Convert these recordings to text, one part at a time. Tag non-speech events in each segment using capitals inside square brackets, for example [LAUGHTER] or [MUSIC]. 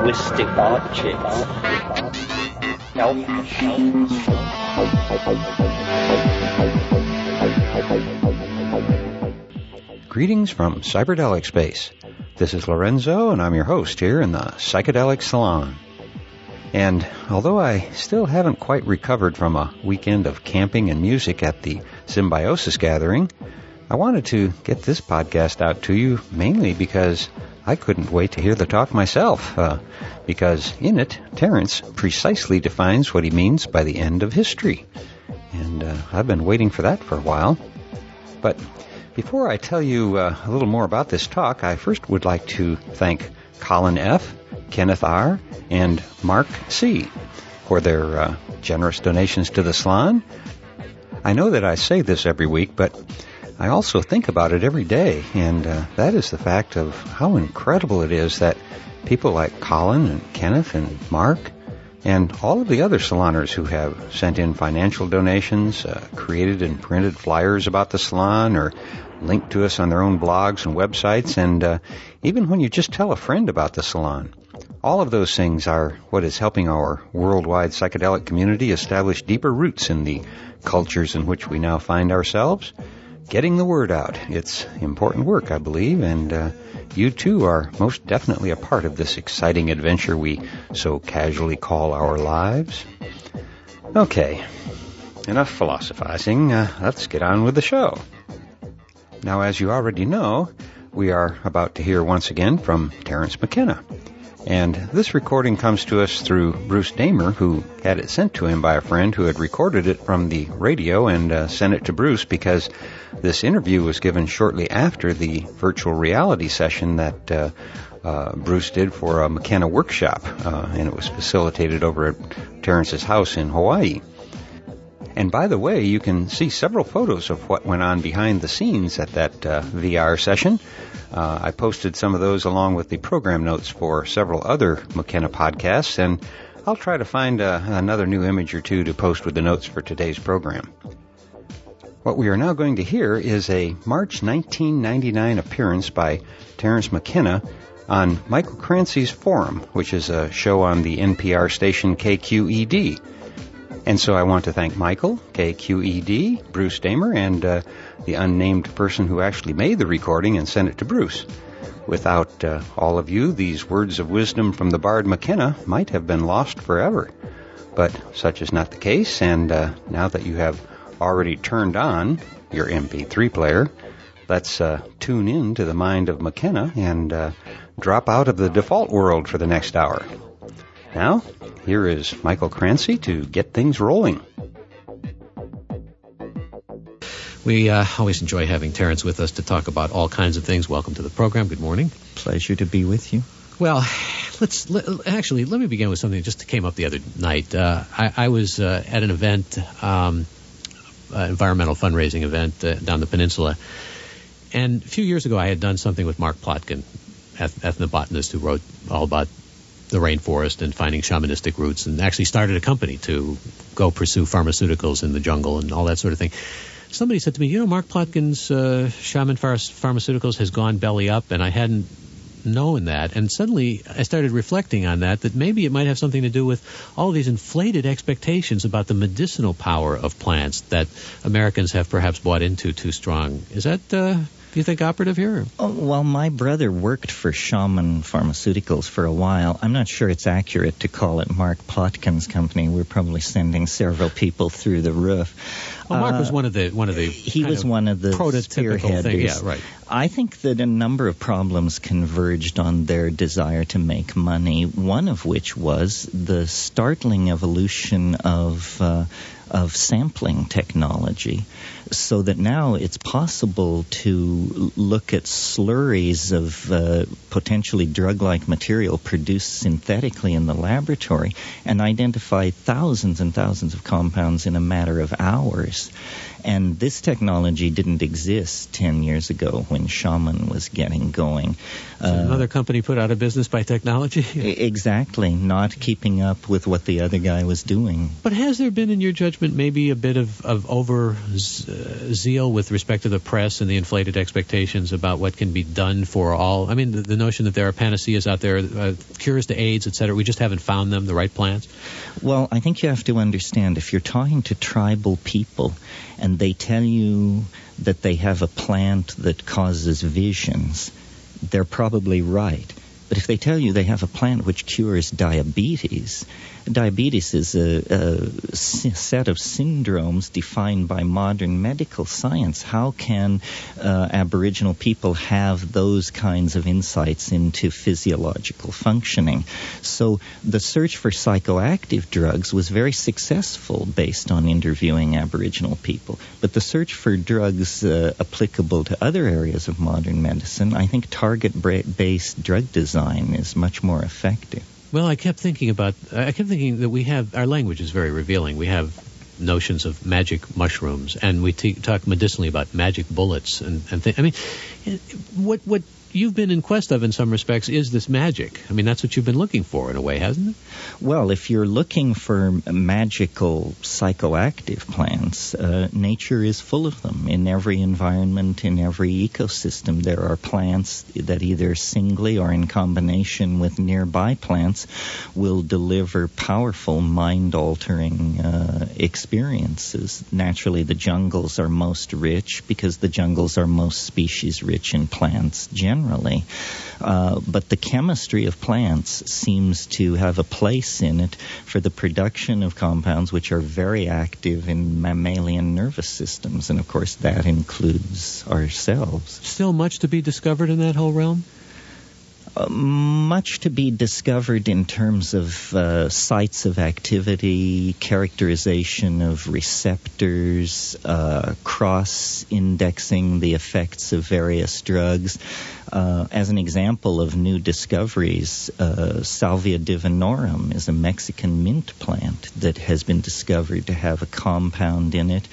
linguistic Greetings from Cyberdelic Space. This is Lorenzo, and I'm your host here in the Psychedelic Salon. And although I still haven't quite recovered from a weekend of camping and music at the Symbiosis Gathering, I wanted to get this podcast out to you mainly because I couldn't wait to hear the talk myself. Uh, because in it, Terence precisely defines what he means by the end of history. And uh, I've been waiting for that for a while. But before I tell you uh, a little more about this talk, I first would like to thank Colin F., Kenneth R., and Mark C. for their uh, generous donations to the salon. I know that I say this every week, but I also think about it every day, and uh, that is the fact of how incredible it is that people like Colin and Kenneth and Mark and all of the other saloners who have sent in financial donations, uh, created and printed flyers about the salon, or linked to us on their own blogs and websites, and uh, even when you just tell a friend about the salon. All of those things are what is helping our worldwide psychedelic community establish deeper roots in the cultures in which we now find ourselves getting the word out. It's important work, I believe, and uh, you too are most definitely a part of this exciting adventure we so casually call our lives. Okay, enough philosophizing. Uh, let's get on with the show. Now, as you already know, we are about to hear once again from Terence McKenna. And this recording comes to us through Bruce Damer, who had it sent to him by a friend who had recorded it from the radio and uh, sent it to Bruce because this interview was given shortly after the virtual reality session that uh, uh, Bruce did for a McKenna workshop, uh, and it was facilitated over at Terence's house in Hawaii. And by the way, you can see several photos of what went on behind the scenes at that uh, VR session. Uh, I posted some of those along with the program notes for several other McKenna podcasts, and I'll try to find uh, another new image or two to post with the notes for today's program. What we are now going to hear is a March 1999 appearance by Terence McKenna on Michael Krasny's Forum, which is a show on the NPR station KQED. And so I want to thank Michael, KQED, Bruce Damer, and uh, the unnamed person who actually made the recording and sent it to Bruce. Without uh, all of you, these words of wisdom from the Bard McKenna might have been lost forever. But such is not the case, and uh, now that you have already turned on your MP3 player, let's uh, tune in to the mind of McKenna and uh, drop out of the default world for the next hour. Now, here is Michael Krasny to get things rolling. We uh, always enjoy having Terence with us to talk about all kinds of things. Welcome to the program. Good morning. Pleasure to be with you. Well, let's let, actually let me begin with something that just came up the other night. Uh, I, I, was uh, at an event, um, environmental fundraising event uh, down the peninsula, and a few years ago I had done something with Mark Plotkin, ethnobotanist who wrote all about the rainforest and finding shamanistic roots and actually started a company to go pursue pharmaceuticals in the jungle and all that sort of thing. Somebody said to me, you know, Mark Plotkin's uh, shaman pharmaceuticals has gone belly up, and I hadn't known that. And suddenly I started reflecting on that, that maybe it might have something to do with all these inflated expectations about the medicinal power of plants that Americans have perhaps bought into too strong. Is that uh, do you think operative here? Oh, well, my brother worked for Shaman Pharmaceuticals for a while. I'm not sure it's accurate to call it Mark Plotkin's company. We're probably sending several people through the roof. Well, Mark uh, was one of the one of the he was one of the prototypical thing. Yeah, right. I think that a number of problems converged on their desire to make money. One of which was the startling evolution of uh, of sampling technology so that now it's possible to look at slurries of uh, potentially drug-like material produced synthetically in the laboratory and identify thousands and thousands of compounds in a matter of hours. And this technology didn't exist 10 years ago when Shaman was getting going. So uh, another company put out of business by technology? [LAUGHS] exactly, not keeping up with what the other guy was doing. But has there been, in your judgment, maybe a bit of, of over zeal with respect to the press and the inflated expectations about what can be done for all? I mean, the, the notion that there are panaceas out there, uh, cures to AIDS, etc. We just haven't found them, the right plants? Well, I think you have to understand if you're talking to tribal people and they tell you that they have a plant that causes visions, they're probably right. But if they tell you they have a plant which cures diabetes, diabetes is a, set of syndromes defined by modern medical science. How can uh, Aboriginal people have those kinds of insights into physiological functioning? So the search for psychoactive drugs was very successful based on interviewing Aboriginal people. But the search for drugs uh, applicable to other areas of modern medicine, I think target based drug design is much more effective. Well, I kept thinking about. I kept thinking that we have our language is very revealing. We have notions of magic mushrooms, and we t- talk medicinally about magic bullets and, and th- I mean, what what you've been in quest of in some respects is this magic. I mean, that's what you've been looking for in a way, hasn't it? Well, if you're looking for magical psychoactive plants, uh, nature is full of them. In every environment, in every ecosystem, there are plants that either singly or in combination with nearby plants will deliver powerful mind altering uh, experiences. Naturally, the jungles are most rich because the jungles are most species rich in plants generally generally. Uh, but the chemistry of plants seems to have a place in it for the production of compounds which are very active in mammalian nervous systems. And of course, that includes ourselves. Still much to be discovered in that whole realm? Uh, much to be discovered in terms of uh, sites of activity, characterization of receptors, uh, cross indexing the effects of various drugs. Uh, as an example of new discoveries, uh, Salvia divinorum is a Mexican mint plant that has been discovered to have a compound in it,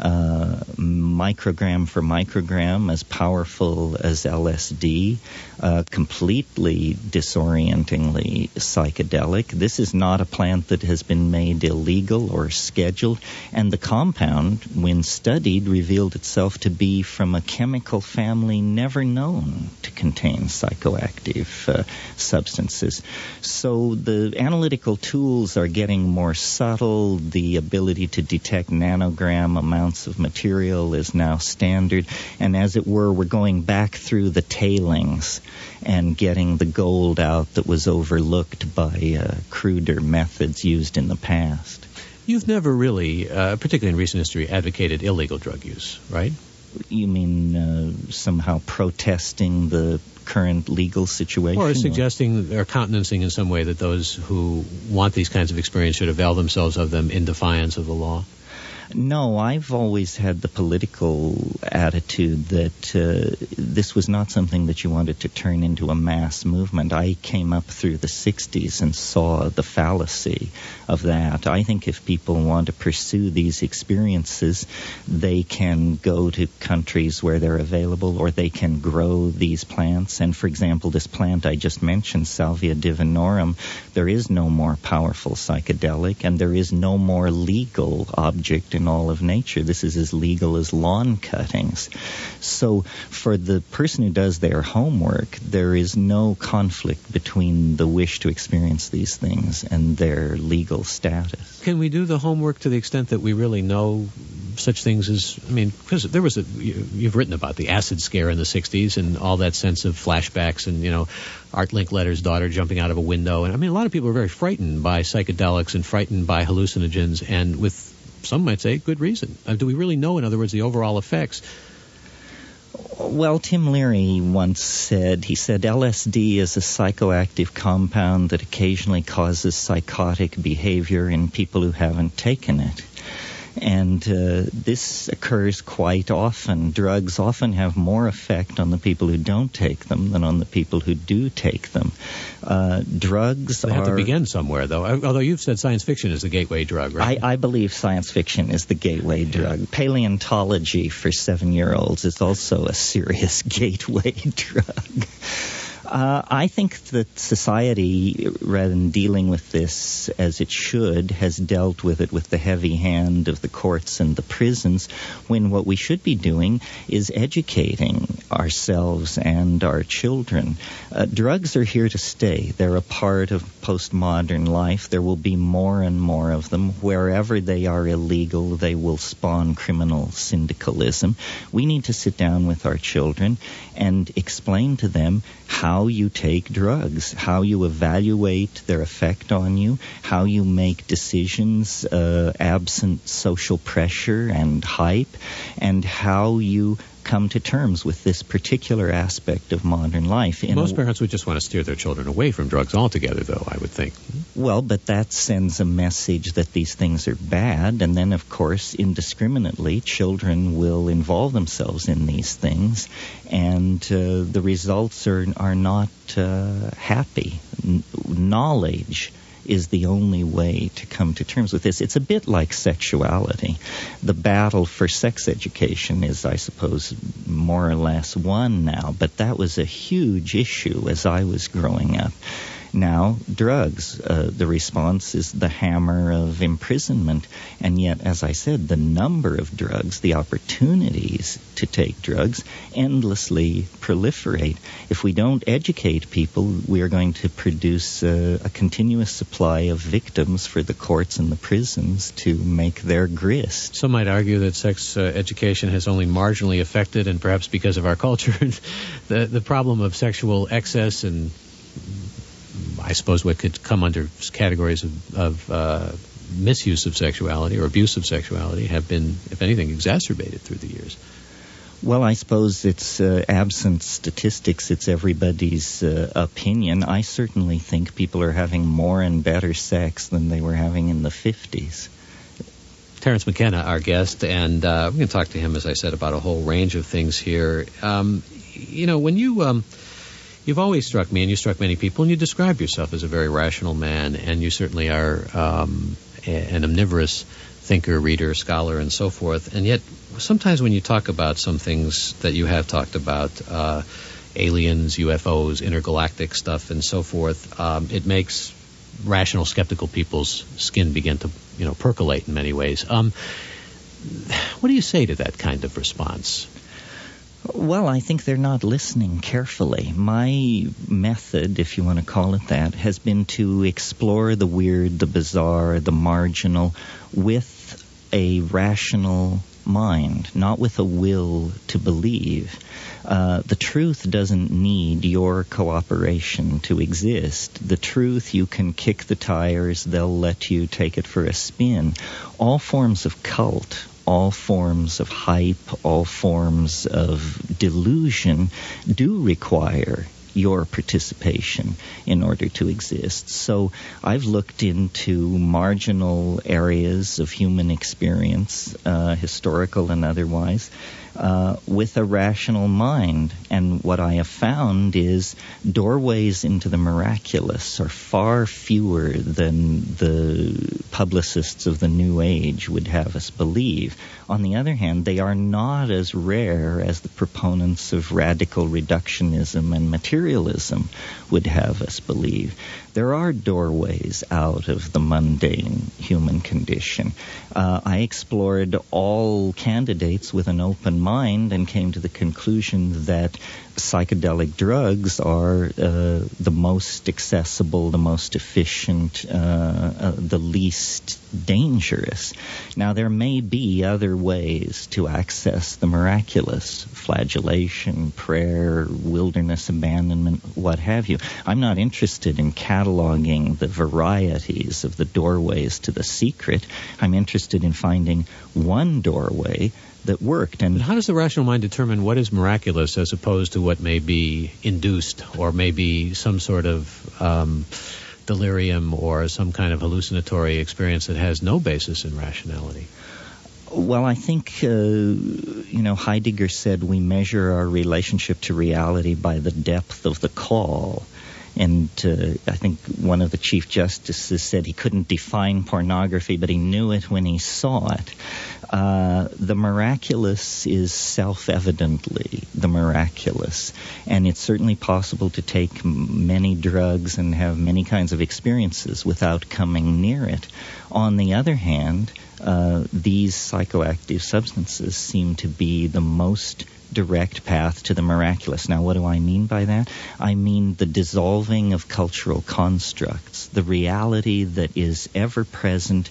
uh, microgram for microgram, as powerful as LSD, uh, completely disorientingly psychedelic. This is not a plant that has been made illegal or scheduled, and the compound, when studied, revealed itself to be from a chemical family never known to contain psychoactive uh, substances. So the analytical tools are getting more subtle. The ability to detect nanogram amounts of material is now standard. And as it were, we're going back through the tailings and getting the gold out that was overlooked by uh, cruder methods used in the past. You've never really, uh, particularly in recent history, advocated illegal drug use, right? You mean uh, somehow protesting the current legal situation? Or suggesting or countenancing in some way that those who want these kinds of experience should avail themselves of them in defiance of the law? No, I've always had the political attitude that uh, this was not something that you wanted to turn into a mass movement. I came up through the 60s and saw the fallacy of that. I think if people want to pursue these experiences, they can go to countries where they're available or they can grow these plants. And for example, this plant I just mentioned, Salvia divinorum, there is no more powerful psychedelic and there is no more legal object in all of nature. This is as legal as lawn cuttings. So for the person who does their homework, there is no conflict between the wish to experience these things and their legal status. Can we do the homework to the extent that we really know such things as, I mean, because there was a, you, have written about the acid scare in the 60s and all that sense of flashbacks and, you know, Art Linkletter's daughter jumping out of a window. And I mean, a lot of people are very frightened by psychedelics and frightened by hallucinogens. And with some might say good reason. Uh, do we really know, in other words, the overall effects? Well, Tim Leary once said, he said, LSD is a psychoactive compound that occasionally causes psychotic behavior in people who haven't taken it. And uh, this occurs quite often. Drugs often have more effect on the people who don't take them than on the people who do take them. Uh, drugs They are. have to begin somewhere, though. Although you've said science fiction is the gateway drug, right? I, I believe science fiction is the gateway drug. Paleontology for seven year olds is also a serious [LAUGHS] gateway [LAUGHS] drug. Uh, I think that society, rather than dealing with this as it should, has dealt with it with the heavy hand of the courts and the prisons, when what we should be doing is educating ourselves and our children. Uh, drugs are here to stay. They're a part of postmodern life. There will be more and more of them. Wherever they are illegal, they will spawn criminal syndicalism. We need to sit down with our children and explain to them how you take drugs, how you evaluate their effect on you, how you make decisions uh, absent social pressure and hype, and how you come to terms with this particular aspect of modern life. In Most parents would just want to steer their children away from drugs altogether, though, I would think. Well, but that sends a message that these things are bad, and then, of course, indiscriminately, children will involve themselves in these things, and uh, the results are are not uh, happy. N- knowledge is the only way to come to terms with this. It's a bit like sexuality. The battle for sex education is, I suppose, more or less won now, but that was a huge issue as I was growing up. Now, drugs. Uh, the response is the hammer of imprisonment. And yet, as I said, the number of drugs, the opportunities to take drugs, endlessly proliferate. If we don't educate people, we are going to produce uh, a continuous supply of victims for the courts and the prisons to make their grist. Some might argue that sex uh, education has only marginally affected, and perhaps because of our culture, [LAUGHS] the the problem of sexual excess and I suppose what could come under categories of, of uh, misuse of sexuality or abuse of sexuality have been, if anything, exacerbated through the years. Well, I suppose it's uh, absent statistics. It's everybody's uh, opinion. I certainly think people are having more and better sex than they were having in the 50s. Terence McKenna, our guest, and uh, we're going to talk to him, as I said, about a whole range of things here. Um, you know, when you um, you've always struck me, and you struck many people, and you describe yourself as a very rational man, and you certainly are um, an omnivorous thinker, reader, scholar, and so forth. And yet, sometimes when you talk about some things that you have talked about, uh, aliens, UFOs, intergalactic stuff, and so forth, um, it makes rational, skeptical people's skin begin to, you know, percolate in many ways. Um, what do you say to that kind of response? Well, I think they're not listening carefully. My method, if you want to call it that, has been to explore the weird, the bizarre, the marginal with a rational mind, not with a will to believe. Uh, the truth doesn't need your cooperation to exist. The truth, you can kick the tires, they'll let you take it for a spin. All forms of cult, all forms of hype, all forms of delusion do require your participation in order to exist. So I've looked into marginal areas of human experience, uh, historical and otherwise, uh, with a rational mind. And what I have found is doorways into the miraculous are far fewer than the publicists of the New Age would have us believe. On the other hand, they are not as rare as the proponents of radical reductionism and materialism would have us believe. There are doorways out of the mundane human condition. Uh, I explored all candidates with an open mind and came to the conclusion that psychedelic drugs are uh, the most accessible, the most efficient, uh, uh, the least dangerous. Now, there may be other ways to access the miraculous flagellation, prayer, wilderness abandonment, what have you. I'm not interested in cataloging the varieties of the doorways to the secret. I'm interested in finding one doorway that worked. And But how does the rational mind determine what is miraculous as opposed to what may be induced or maybe some sort of um, delirium or some kind of hallucinatory experience that has no basis in rationality? Well, I think, uh, you know, Heidegger said we measure our relationship to reality by the depth of the call. And uh, I think one of the Chief Justices said he couldn't define pornography, but he knew it when he saw it. Uh, the miraculous is self-evidently the miraculous, and it's certainly possible to take many drugs and have many kinds of experiences without coming near it. On the other hand, uh, these psychoactive substances seem to be the most direct path to the miraculous. Now, what do I mean by that? I mean the dissolving of cultural constructs, the reality that is ever present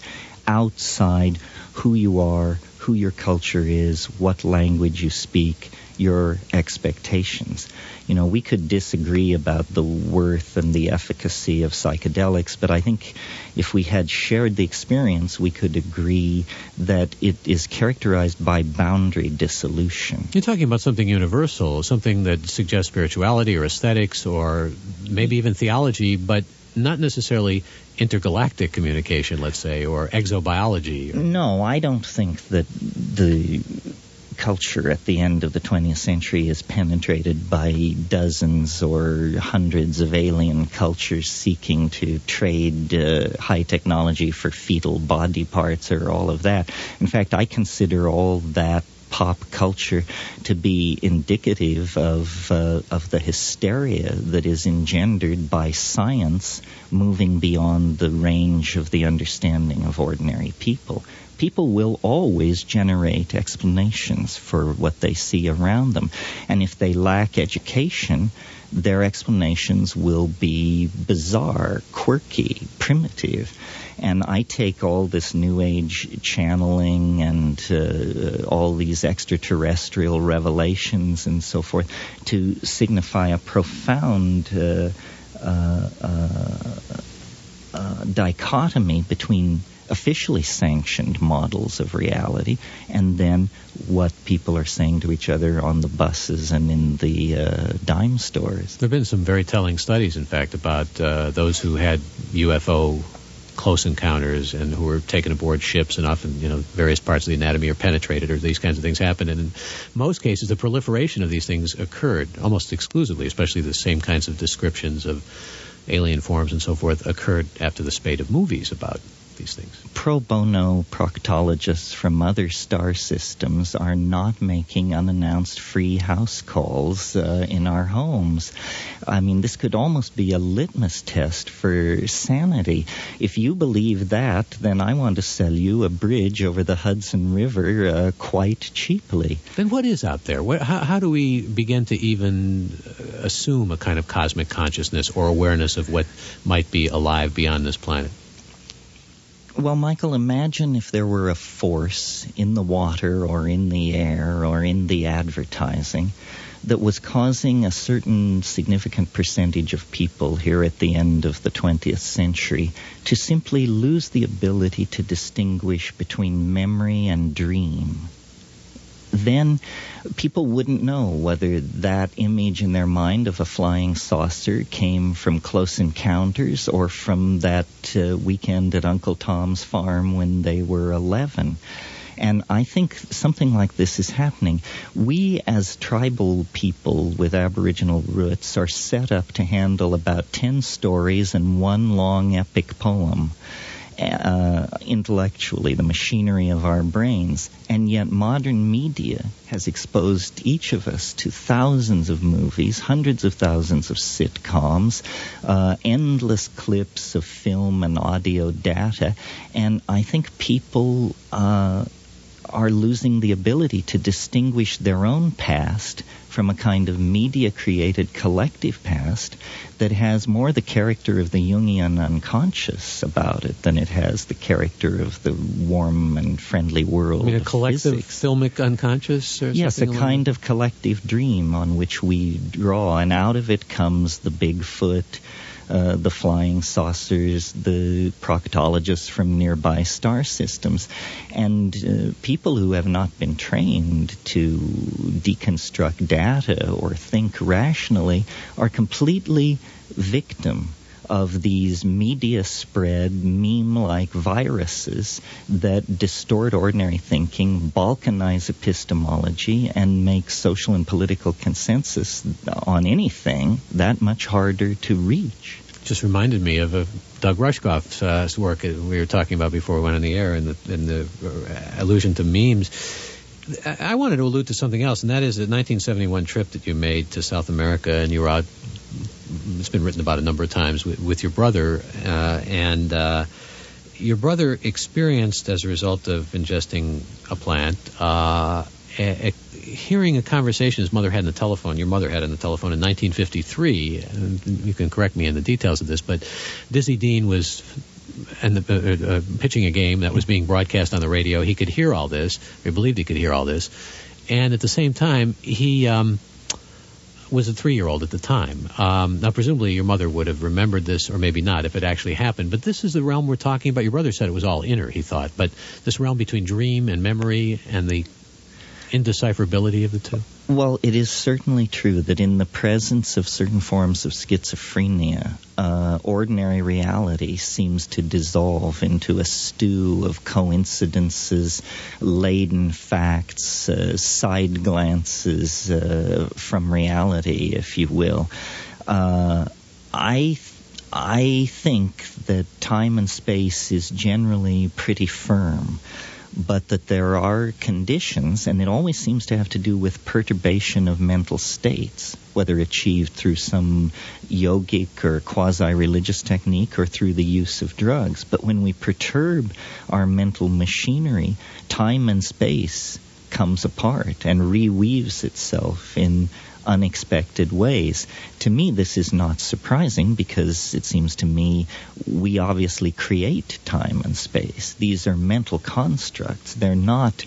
outside who you are, who your culture is, what language you speak, your expectations. You know, we could disagree about the worth and the efficacy of psychedelics, but I think if we had shared the experience, we could agree that it is characterized by boundary dissolution. You're talking about something universal, something that suggests spirituality or aesthetics or maybe even theology, but not necessarily intergalactic communication, let's say, or exobiology. Or... No, I don't think that the culture at the end of the 20th century is penetrated by dozens or hundreds of alien cultures seeking to trade uh, high technology for fetal body parts or all of that. In fact, I consider all that pop culture to be indicative of uh, of the hysteria that is engendered by science moving beyond the range of the understanding of ordinary people. People will always generate explanations for what they see around them, and if they lack education, their explanations will be bizarre, quirky, primitive and I take all this New Age channeling and uh, all these extraterrestrial revelations and so forth to signify a profound uh, uh, uh, dichotomy between officially sanctioned models of reality and then what people are saying to each other on the buses and in the uh, dime stores. There have been some very telling studies, in fact, about uh, those who had UFO close encounters and who were taken aboard ships and often, you know, various parts of the anatomy are penetrated or these kinds of things happen. And in most cases, the proliferation of these things occurred almost exclusively, especially the same kinds of descriptions of alien forms and so forth occurred after the spate of movies about these things. Pro bono proctologists from other star systems are not making unannounced free house calls uh, in our homes. I mean, this could almost be a litmus test for sanity. If you believe that, then I want to sell you a bridge over the Hudson River uh, quite cheaply. Then what is out there? What, how, how do we begin to even uh, assume a kind of cosmic consciousness or awareness of what might be alive beyond this planet? Well, Michael, imagine if there were a force in the water or in the air or in the advertising that was causing a certain significant percentage of people here at the end of the 20th century to simply lose the ability to distinguish between memory and dream then people wouldn't know whether that image in their mind of a flying saucer came from close encounters or from that uh, weekend at Uncle Tom's farm when they were 11. And I think something like this is happening. We, as tribal people with Aboriginal roots, are set up to handle about 10 stories and one long epic poem uh, intellectually, the machinery of our brains. And yet modern media has exposed each of us to thousands of movies, hundreds of thousands of sitcoms, uh, endless clips of film and audio data. And I think people uh, are losing the ability to distinguish their own past from a kind of media created collective past that has more the character of the Jungian unconscious about it than it has the character of the warm and friendly world. I mean, a collective physics. filmic unconscious? Or yes, a kind of collective dream on which we draw, and out of it comes the Bigfoot uh, the flying saucers, the proctologists from nearby star systems, and uh, people who have not been trained to deconstruct data or think rationally are completely victim of these media spread meme like viruses that distort ordinary thinking, balkanize epistemology, and make social and political consensus on anything that much harder to reach. Just reminded me of a Doug Rushkoff's uh, work we were talking about before we went on the air, and the, and the uh, allusion to memes. I wanted to allude to something else, and that is the 1971 trip that you made to South America, and you were out. It's been written about a number of times with, with your brother, uh, and uh, your brother experienced, as a result of ingesting a plant, uh, a, a, hearing a conversation his mother had on the telephone, your mother had on the telephone in 1953. And you can correct me in the details of this, but Dizzy Dean was and the, uh, uh, pitching a game that was being broadcast on the radio. He could hear all this, He believed he could hear all this, and at the same time, he um, was a three-year-old at the time. Um, now, presumably, your mother would have remembered this, or maybe not, if it actually happened. But this is the realm we're talking about. Your brother said it was all inner. He thought, but this realm between dream and memory and the indecipherability of the two? Well, it is certainly true that in the presence of certain forms of schizophrenia, uh, ordinary reality seems to dissolve into a stew of coincidences, laden facts, uh, side glances uh, from reality, if you will. Uh, I I think that time and space is generally pretty firm but that there are conditions, and it always seems to have to do with perturbation of mental states, whether achieved through some yogic or quasi religious technique or through the use of drugs. But when we perturb our mental machinery, time and space comes apart and reweaves itself in unexpected ways. To me, this is not surprising because it seems to me we obviously create time and space. These are mental constructs. They're not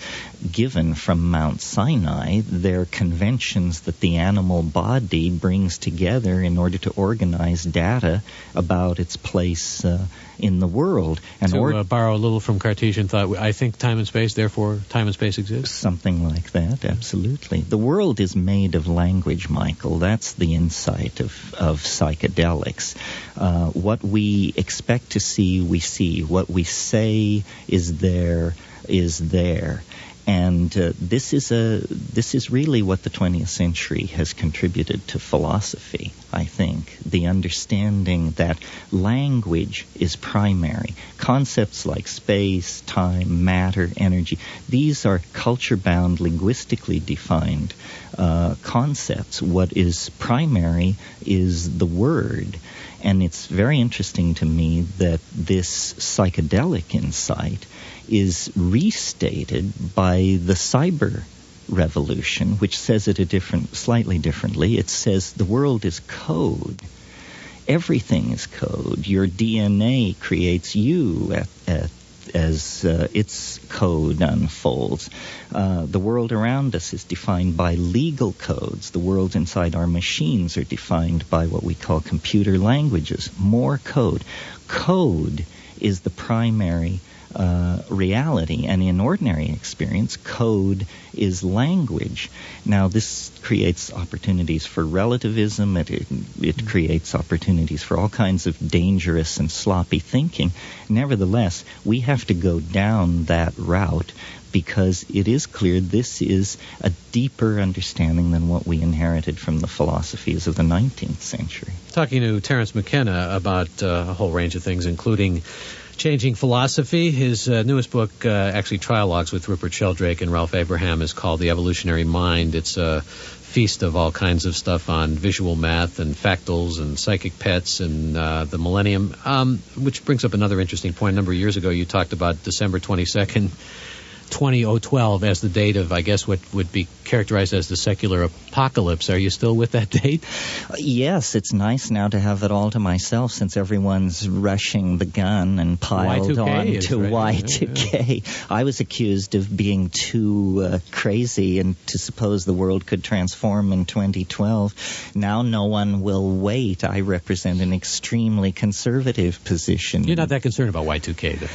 given from Mount Sinai. They're conventions that the animal body brings together in order to organize data about its place uh, in the world. And to or- uh, borrow a little from Cartesian thought, I think time and space, therefore time and space exist? Something like that, absolutely. The world is made of language, Michael. That's the insight of, of psychedelics. Uh, what we expect to see, we see. What we say is there, is there. And uh, this is a this is really what the 20th century has contributed to philosophy. I think the understanding that language is primary. Concepts like space, time, matter, energy. These are culture-bound, linguistically defined uh, concepts. What is primary is the word. And it's very interesting to me that this psychedelic insight is restated by the cyber revolution, which says it a different, slightly differently. It says the world is code. Everything is code. Your DNA creates you at, at as uh, its code unfolds. Uh, the world around us is defined by legal codes. The worlds inside our machines are defined by what we call computer languages. More code. Code is the primary uh, reality. And in ordinary experience, code is language. Now, this creates opportunities for relativism. It, it, it creates opportunities for all kinds of dangerous and sloppy thinking. Nevertheless, we have to go down that route because it is clear this is a deeper understanding than what we inherited from the philosophies of the 19th century. Talking to Terence McKenna about uh, a whole range of things, including Changing Philosophy. His uh, newest book, uh, actually trialogues with Rupert Sheldrake and Ralph Abraham, is called The Evolutionary Mind. It's a feast of all kinds of stuff on visual math and fractals and psychic pets and uh, the millennium. Um, which brings up another interesting point. A number of years ago, you talked about December 22nd 20012 as the date of, I guess, what would be characterized as the secular apocalypse. Are you still with that date? Yes, it's nice now to have it all to myself since everyone's rushing the gun and piled Y2K on to right. Y2K. Yeah. I was accused of being too uh, crazy and to suppose the world could transform in 2012. Now no one will wait. I represent an extremely conservative position. You're not that concerned about Y2K, then?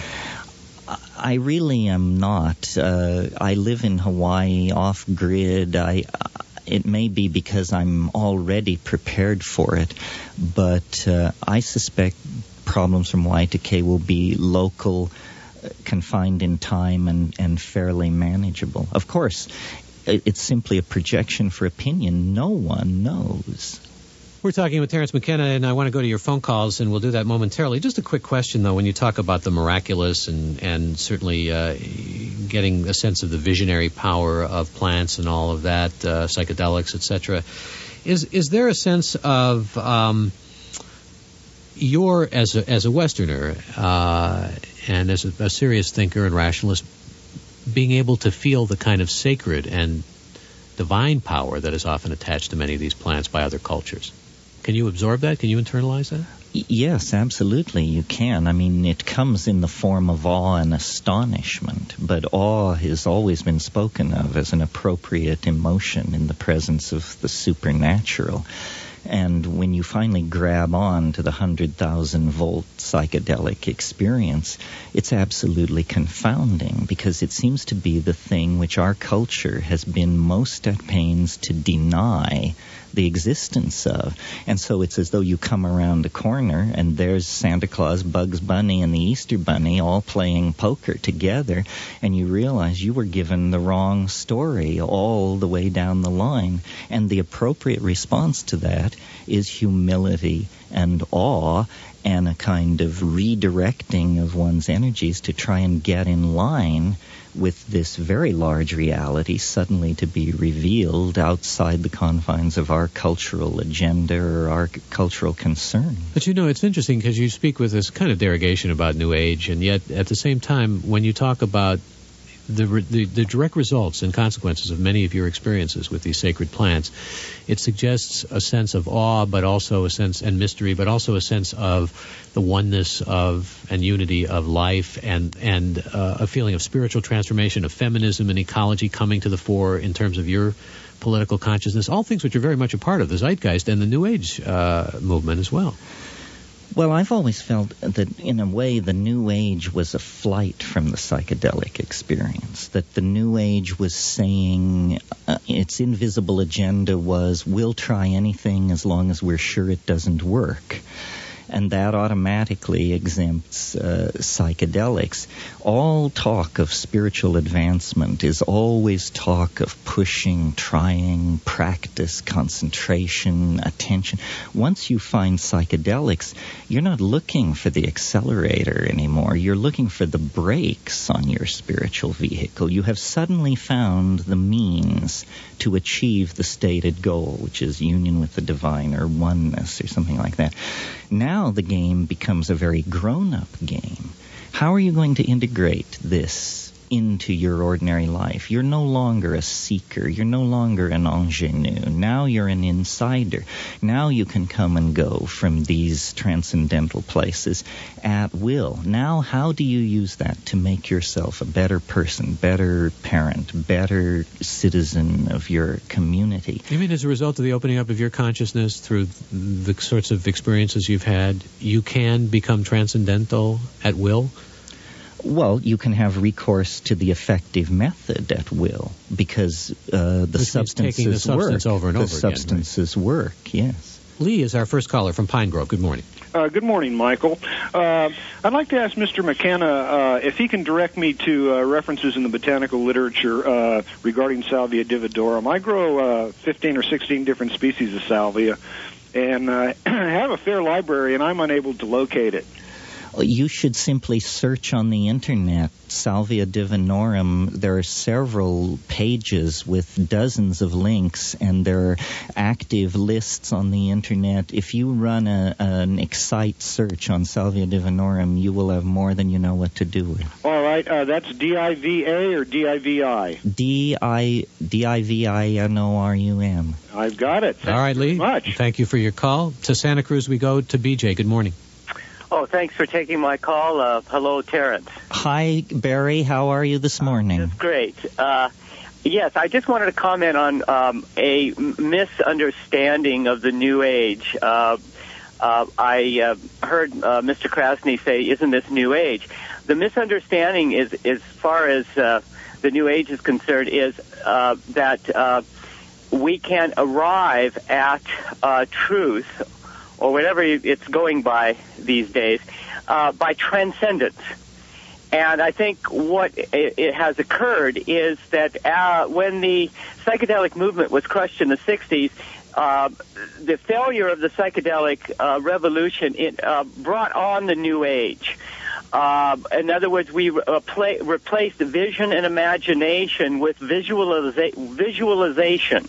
I really am not. Uh, I live in Hawaii, off grid. I it may be because I'm already prepared for it, but uh, I suspect problems from Y2K will be local, uh, confined in time, and, and fairly manageable. Of course, it's simply a projection for opinion. No one knows. We're talking with Terence McKenna, and I want to go to your phone calls, and we'll do that momentarily. Just a quick question, though, when you talk about the miraculous and, and certainly uh, getting a sense of the visionary power of plants and all of that, uh, psychedelics, etc., is is there a sense of um, your as a, as a Westerner uh, and as a, a serious thinker and rationalist, being able to feel the kind of sacred and divine power that is often attached to many of these plants by other cultures? Can you absorb that? Can you internalize that? Yes, absolutely, you can. I mean, it comes in the form of awe and astonishment, but awe has always been spoken of as an appropriate emotion in the presence of the supernatural. And when you finally grab on to the 100,000 volt psychedelic experience, it's absolutely confounding because it seems to be the thing which our culture has been most at pains to deny the existence of. And so it's as though you come around the corner and there's Santa Claus, Bugs Bunny, and the Easter Bunny all playing poker together, and you realize you were given the wrong story all the way down the line. And the appropriate response to that is humility and awe and a kind of redirecting of one's energies to try and get in line with this very large reality suddenly to be revealed outside the confines of our cultural agenda or our cultural concern. But you know, it's interesting because you speak with this kind of derogation about New Age, and yet at the same time, when you talk about the, the, the direct results and consequences of many of your experiences with these sacred plants, it suggests a sense of awe, but also a sense and mystery, but also a sense of the oneness of and unity of life, and and uh, a feeling of spiritual transformation, of feminism and ecology coming to the fore in terms of your political consciousness. All things which are very much a part of the zeitgeist and the New Age uh, movement as well. Well, I've always felt that in a way the New Age was a flight from the psychedelic experience. That the New Age was saying uh, its invisible agenda was we'll try anything as long as we're sure it doesn't work and that automatically exempts uh, psychedelics. All talk of spiritual advancement is always talk of pushing, trying, practice, concentration, attention. Once you find psychedelics, you're not looking for the accelerator anymore. You're looking for the brakes on your spiritual vehicle. You have suddenly found the means to achieve the stated goal, which is union with the divine or oneness or something like that. Now the game becomes a very grown up game. How are you going to integrate this into your ordinary life. You're no longer a seeker. You're no longer an ingenue. Now you're an insider. Now you can come and go from these transcendental places at will. Now, how do you use that to make yourself a better person, better parent, better citizen of your community? You mean as a result of the opening up of your consciousness through the sorts of experiences you've had, you can become transcendental at will? Well, you can have recourse to the effective method at will because uh, the Which substances the substance work. over and the over again, right? substances work. Yes. Lee is our first caller from Pine Grove. Good morning. Uh, good morning, Michael. Uh, I'd like to ask Mr. McKenna uh, if he can direct me to uh, references in the botanical literature uh, regarding Salvia divinorum. I grow uh, 15 or 16 different species of salvia and uh, [CLEARS THROAT] have a fair library, and I'm unable to locate it. You should simply search on the internet Salvia divinorum. There are several pages with dozens of links, and there are active lists on the internet. If you run a, an Excite search on Salvia divinorum, you will have more than you know what to do with. All right, uh, that's D-I-V-A or D-I-V-I? D I D I V I N O R U M. I've got it. Thank All right, you Lee. Much. Thank you for your call. To Santa Cruz we go to BJ. Good morning. Oh, thanks for taking my call. Uh, hello, Terence. Hi, Barry. How are you this morning? That's great. Uh, yes, I just wanted to comment on um, a misunderstanding of the New Age. Uh, uh, I uh, heard uh, Mr. Krasny say, "Isn't this New Age?" The misunderstanding is, as far as uh, the New Age is concerned, is uh, that uh, we can arrive at uh, truth, or whatever it's going by these days, uh, by transcendence. And I think what it has occurred is that uh, when the psychedelic movement was crushed in the 60s, uh, the failure of the psychedelic uh, revolution it, uh, brought on the new age. Uh, in other words, we repla- replaced vision and imagination with visualiza- visualization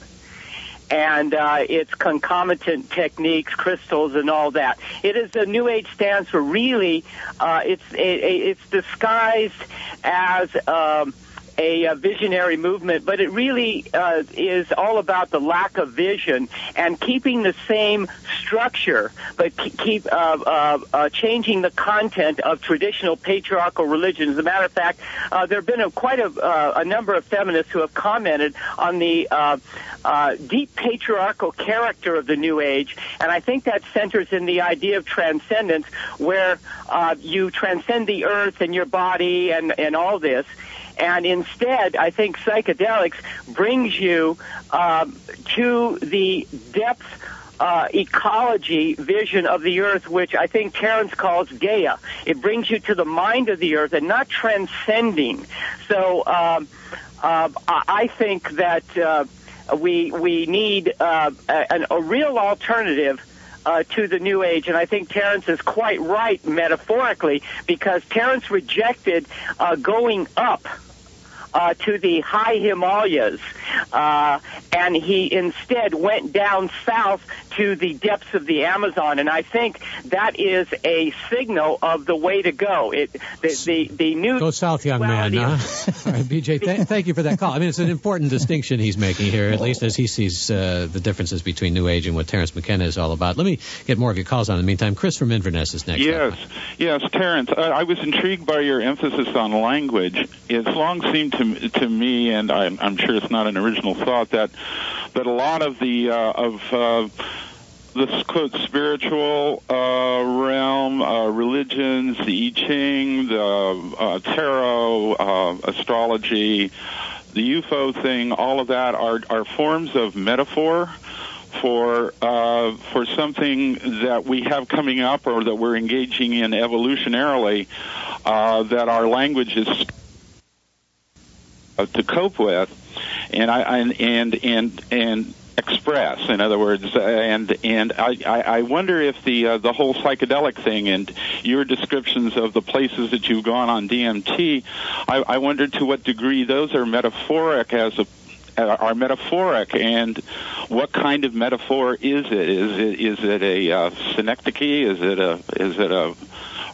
and uh, its concomitant techniques, crystals, and all that. It is the New Age stands for really. Uh, it's it, it's disguised as. Um, a, visionary movement, but it really uh, is all about the lack of vision and keeping the same structure, but keep uh, uh, uh, changing the content of traditional patriarchal religions. As a matter of fact, uh, there have been a, quite a, uh, a, number of feminists who have commented on the deep patriarchal character of the New Age, and I think that centers in the idea of transcendence, where you transcend the earth and your body and, and all this. And instead, I think psychedelics brings you um, to the depth uh, ecology vision of the earth, which I think Terence calls Gaia. It brings you to the mind of the earth and not transcending. So um, uh, I think that uh, we we need uh, a, a real alternative. Uh, to the New Age, and I think Terence is quite right metaphorically because Terence rejected uh, going up uh, to the high Himalayas, uh, and he instead went down south to the depths of the Amazon. And I think that is a signal of the way to go. It the the, the new go south, young man. Huh? [LAUGHS] All right, BJ, th- [LAUGHS] thank you for that call. I mean, it's an important distinction he's making here, at least as he sees uh, the differences between New Age and what Terence McKenna is all about. Let me get more of your calls on. In the meantime, Chris from Inverness is next. Yes, up. yes, Terence. I was intrigued by your emphasis on language. It's long seemed to to me, and I'm, I'm sure it's not an original thought that that a lot of the uh, of uh, this quote spiritual uh, realm, uh, religions, the I Ching, the uh, tarot, uh, astrology, the UFO thing, all of that are are forms of metaphor for uh, for something that we have coming up or that we're engaging in evolutionarily uh, that our language is uh, to cope with, and I, I and and and express. In other words, and and I, I wonder if the uh, the whole psychedelic thing and your descriptions of the places that you've gone on DMT, I, I wonder to what degree those are metaphoric as a are metaphoric and what kind of metaphor is it? Is it is it a uh, synecdoche? Is it a is it a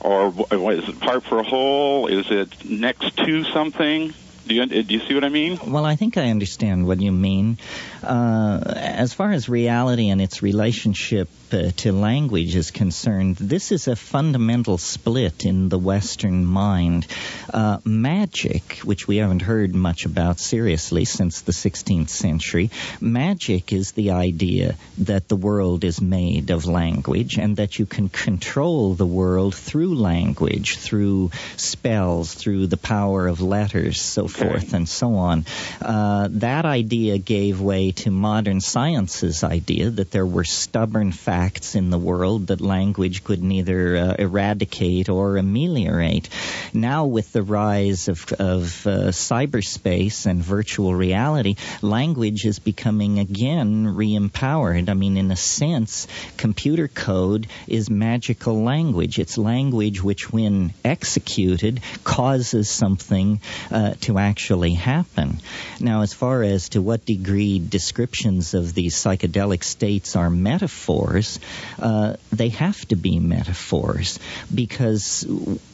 or is it part for a whole? Is it next to something do you, do you see what I mean? Well, I think I understand what you mean. Uh, as far as reality and its relationship to language is concerned, this is a fundamental split in the Western mind. Uh, magic, which we haven't heard much about seriously since the 16th century, magic is the idea that the world is made of language and that you can control the world through language, through spells, through the power of letters, so forth and so on. Uh, that idea gave way to modern science's idea that there were stubborn facts in the world that language could neither uh, eradicate or ameliorate. Now, with the rise of, of uh, cyberspace and virtual reality, language is becoming again re-empowered. I mean, in a sense, computer code is magical language. It's language which, when executed, causes something uh, to actually happen. Now, as far as to what degree descriptions of these psychedelic states are metaphors, uh, they have to be metaphors because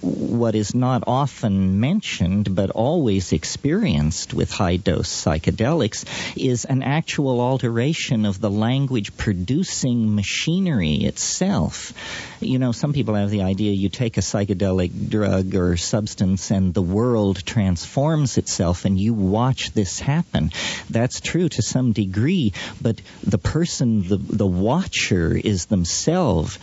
what is not often mentioned but always experienced with high dose psychedelics is an actual alteration of the language producing machinery itself. You know, some people have the idea you take a psychedelic drug or substance and the world transforms itself and you watch this happen. That's true to some degree, but the person, the, the watcher is themselves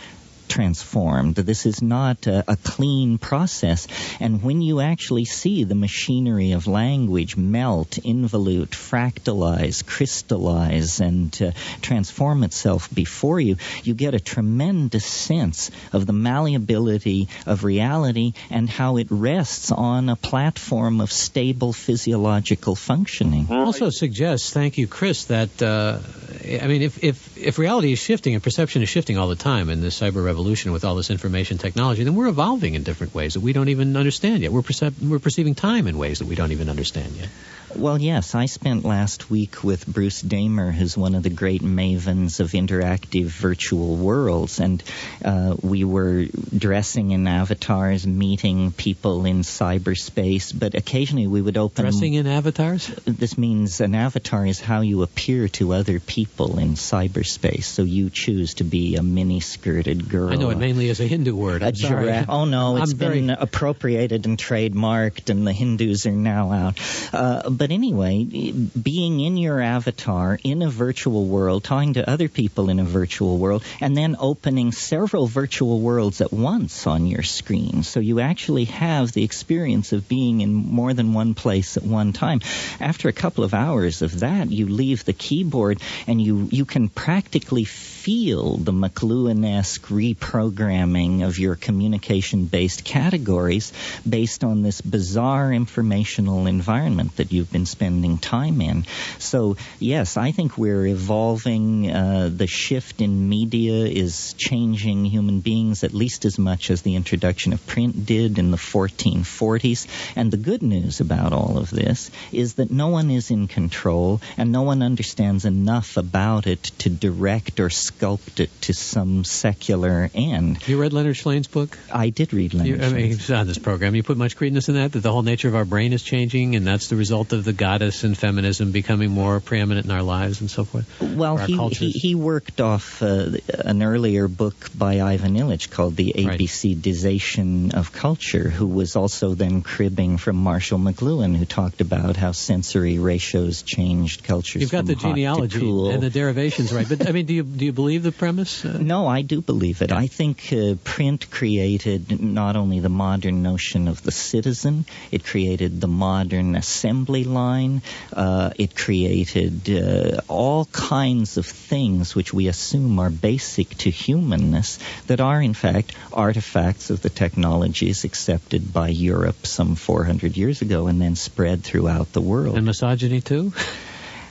transformed. This is not a, a clean process. And when you actually see the machinery of language melt, involute, fractalize, crystallize, and uh, transform itself before you, you get a tremendous sense of the malleability of reality and how it rests on a platform of stable physiological functioning. Also suggests, thank you, Chris, that uh, I mean, if, if if reality is shifting and perception is shifting all the time in this cyber revolution with all this information technology, then we're evolving in different ways that we don't even understand yet. We're percep- we're perceiving time in ways that we don't even understand yet. Well, yes, I spent last week with Bruce Damer, who's one of the great mavens of interactive virtual worlds, and uh, we were dressing in avatars, meeting people in cyberspace, but occasionally we would open. Dressing in avatars? This means an avatar is how you appear to other people in cyberspace. So you choose to be a mini-skirted girl. I know it mainly as a Hindu word. I'm a giraffe. Oh no, [LAUGHS] it's I'm been very- appropriated and trademarked, and the Hindus are now out. Uh, but anyway, being in your avatar in a virtual world, talking to other people in a virtual world, and then opening several virtual worlds at once on your screen, so you actually have the experience of being in more than one place at one time. After a couple of hours of that, you leave the keyboard and you you can practically feel the McLuhan-esque reprogramming of your communication-based categories based on this bizarre informational environment that you've been spending time in. So yes, I think we're evolving. Uh, the shift in media is changing human beings at least as much as the introduction of print did in the 1440s. And the good news about all of this is that no one is in control and no one understands enough about it to direct or sculpt it to some secular end. You read Leonard Shlain's book? I did read Leonard You, I mean, he's on this program. You put much credence in that, that the whole nature of our brain is changing, and that's the result of the goddess and feminism becoming more preeminent in our lives and so forth. Well, he, he he worked off uh, an earlier book by Ivan Illich called The Right. ABCdization of Culture, who was also then cribbing from Marshall McLuhan, who talked about how sensory ratios changed cultures. You've got the genealogy and the derivations right, but I mean, do you do you believe the premise? Uh, [LAUGHS] No, I do believe it. I think uh, print created not only the modern notion of the citizen, it created the modern assembly line, uh, it created uh, all kinds of things which we assume are basic to humanness that are, in fact, artifacts of the technologies accepted by Europe some 400 years ago and then spread throughout the world. and misogyny too. [LAUGHS]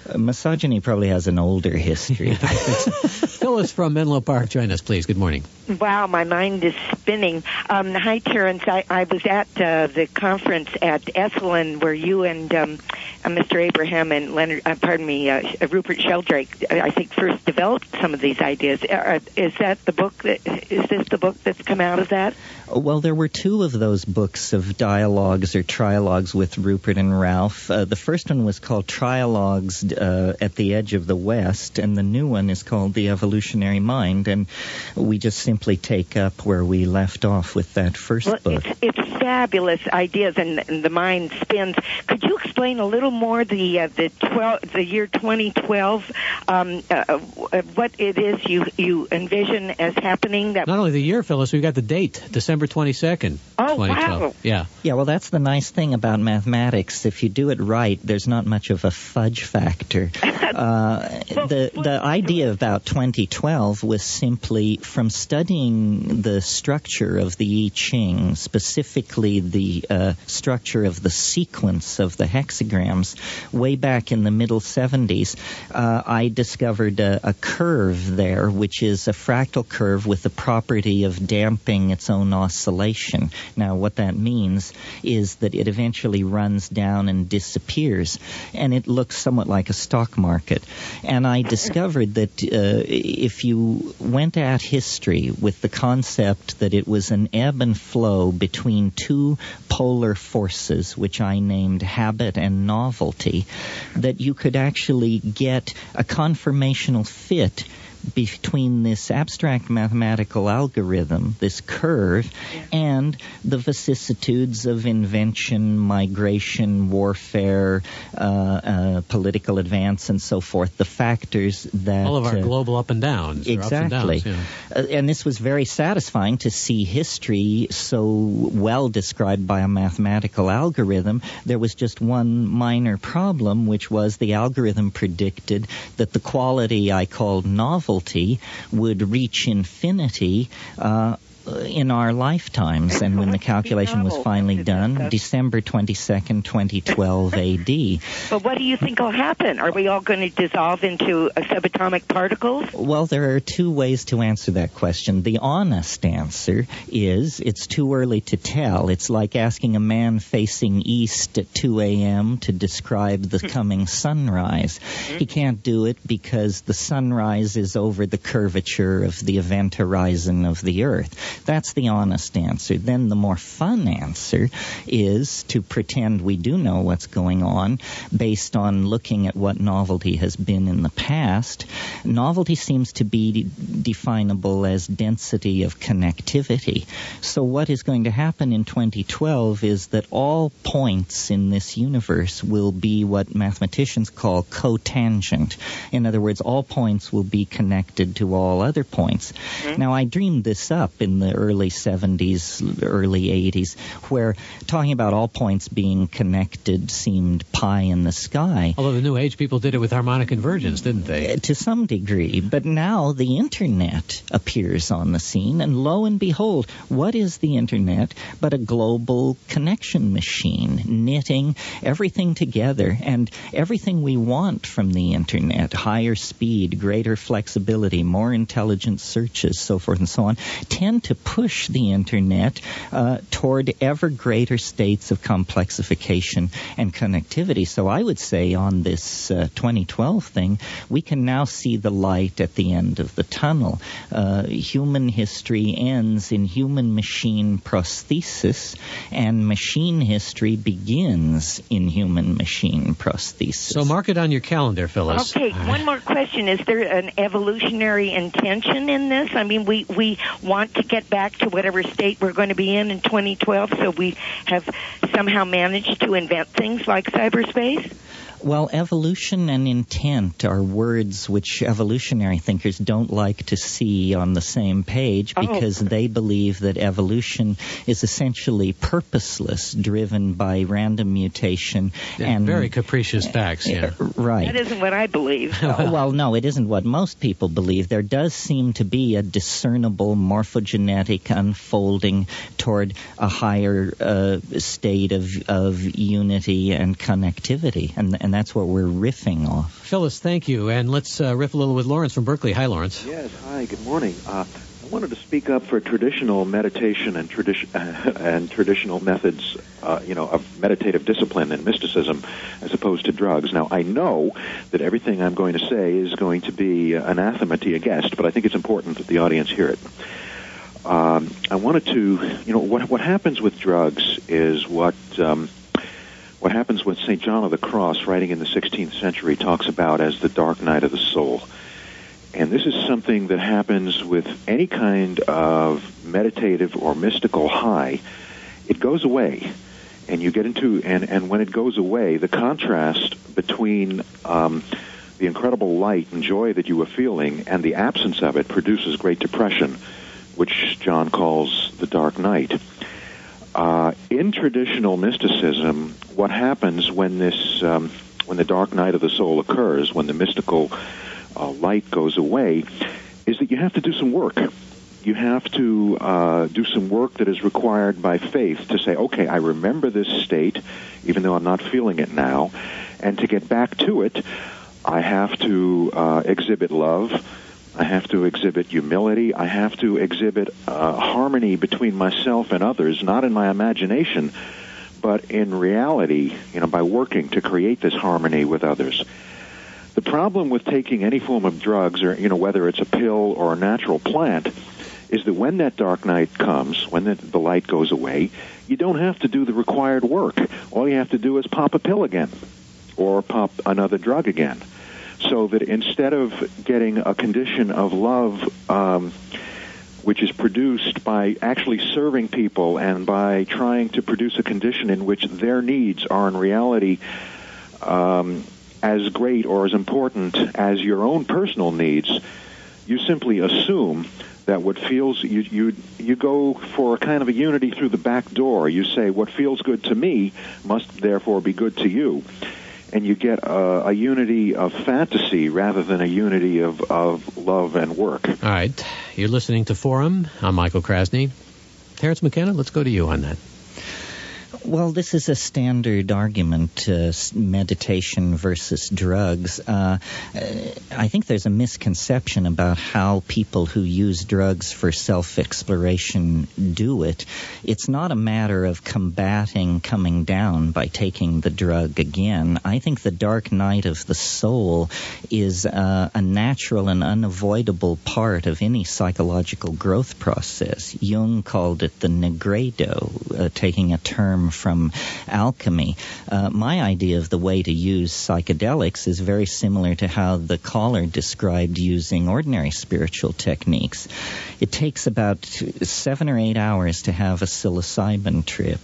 Uh, Misogyny probably has an older history. [LAUGHS] Phyllis from Menlo Park, join us, please. Good morning. Wow, my mind is spinning. Um, hi, Terence. I, I was at uh, the conference at Esalen where you and um, uh, Mr. Abraham and Leonard, uh, pardon me, uh, Rupert Sheldrake, uh, I think first developed some of these ideas. Uh, is that the book? That, is this the book that's come out of that? Well, there were two of those books of dialogues or trialogues with Rupert and Ralph. Uh, the first one was called Trialogues uh, at the Edge of the West, and the new one is called The Evolutionary Mind. And we just simply take up where we left off with that first Well, book. it's, it's fabulous ideas, and, and the mind spins. Could you explain a little more the uh, the twelve the year 2012, um, uh, uh, what it is you you envision as happening? That Not only the year, Phyllis, we've got the date, December 22nd, Oh, 2012. wow. Yeah. Yeah, well, that's the nice thing about mathematics. If you do it right, there's not much of a fudge factor. [LAUGHS] Uh, the the idea about 2012 was simply from studying the structure of the I Ching, specifically the uh, structure of the sequence of the hexagrams, way back in the middle 70s. Uh, I discovered a, a curve there, which is a fractal curve with the property of damping its own oscillation. Now, what that means is that it eventually runs down and disappears, and it looks somewhat like a stock market. And I discovered that uh, if you went at history with the concept that it was an ebb and flow between two polar forces, which I named habit and novelty, that you could actually get a conformational fit between this abstract mathematical algorithm, this curve, and the vicissitudes of invention, migration, warfare, uh, uh, political advance, and so forth. The factors that All of our uh, global up and downs. ups and Exactly. downs, yeah. Uh, and this was very satisfying to see history so well described by a mathematical algorithm. There was just one minor problem, which was the algorithm predicted that the quality I called novelty would reach infinity. Uh, Uh, in our lifetimes, and when the calculation was finally done. December 22nd, 2012 AD. [LAUGHS] But what do you think will happen? Are we all going to dissolve into uh, subatomic particles? Well, there are two ways to answer that question. The honest answer is it's too early to tell. It's like asking a man facing east at 2 a.m. to describe the hmm. coming sunrise. Hmm. He can't do it because the sunrise is over the curvature of the event horizon of the Earth. That's the honest answer. Then the more fun answer is to pretend we do know what's going on based on looking at what novelty has been in the past. Novelty seems to be definable as density of connectivity. So what is going to happen in 2012 is that all points in this universe will be what mathematicians call cotangent. In other words, all points will be connected to all other points. Mm-hmm. Now, I dreamed this up in the early 70s, early 80s, where talking about all points being connected seemed pie in the sky. Although the New Age people did it with harmonic convergence, didn't they? Uh, To some degree, but now the internet appears on the scene, and lo and behold, what is the internet but a global connection machine, knitting everything together, and everything we want from the internet higher speed, greater flexibility, more intelligent searches, so forth and so on tend to push the internet uh, toward ever greater states of complexification and connectivity. So I would say on this uh, 2012 thing, we can now see the light at the end of the tunnel. Uh, human history ends in human machine prosthesis, and machine history begins in human machine prosthesis. So mark it on your calendar, Phyllis. Okay, one more question. Is there an evolutionary intention in this? I mean, we, we want to get back to whatever state we're going to be in in 2012, so we have somehow managed to invent things like cyberspace? Well, evolution and intent are words which evolutionary thinkers don't like to see on the same page Oh. because they believe that evolution is essentially purposeless, driven by random mutation Yeah, and very capricious facts, yeah. right. That isn't what I believe. [LAUGHS] Uh, well, no, it isn't what most people believe. There does seem to be a discernible morphogenetic unfolding toward a higher uh, state of of unity and connectivity, and and that's what we're riffing off. Phyllis, thank you. And let's uh, riff a little with Lawrence from Berkeley. Hi, Lawrence. Yes, hi, good morning. Uh, I wanted to speak up for traditional meditation and, tradi- [LAUGHS] and traditional methods, uh, you know, of meditative discipline and mysticism as opposed to drugs. Now, I know that everything I'm going to say is going to be anathema to your guest, but I think it's important that the audience hear it. Um, I wanted to, you know, what, what happens with drugs is what um, what happens with St. John of the Cross, writing in the 16th century, talks about as the dark night of the soul. And this is something that happens with any kind of meditative or mystical high. It goes away, and you get into and and when it goes away, the contrast between um, the incredible light and joy that you were feeling and the absence of it produces great depression, which John calls the dark night. Uh, in traditional mysticism, what happens when this um, when the dark night of the soul occurs, when the mystical uh, light goes away, is that you have to do some work. You have to uh, do some work that is required by faith to say, okay, I remember this state, even though I'm not feeling it now, and to get back to it, I have to uh, exhibit love. I have to exhibit humility. I have to exhibit uh, harmony between myself and others, not in my imagination, but in reality, you know, by working to create this harmony with others. The problem with taking any form of drugs, or you know, whether it's a pill or a natural plant, is that when that dark night comes, when the, the light goes away, you don't have to do the required work. All you have to do is pop a pill again, or pop another drug again. So that instead of getting a condition of love, um, which is produced by actually serving people and by trying to produce a condition in which their needs are in reality um, as great or as important as your own personal needs, you simply assume that what feels you you you go for a kind of a unity through the back door. You say what feels good to me must therefore be good to you, and you get a, a unity of fantasy rather than a unity of of love and work. All right, you're listening to Forum. I'm Michael Krasny. Terence McKenna, let's go to you on that. Well, this is a standard argument, uh, meditation versus drugs. Uh, I think there's a misconception about how people who use drugs for self exploration do it. It's not a matter of combating coming down by taking the drug again. I think the dark night of the soul is uh, a natural and unavoidable part of any psychological growth process. Jung called it the nigredo, uh, taking a term from alchemy. Uh, my idea of the way to use psychedelics is very similar to how the caller described using ordinary spiritual techniques. It takes about seven or eight hours to have a psilocybin trip.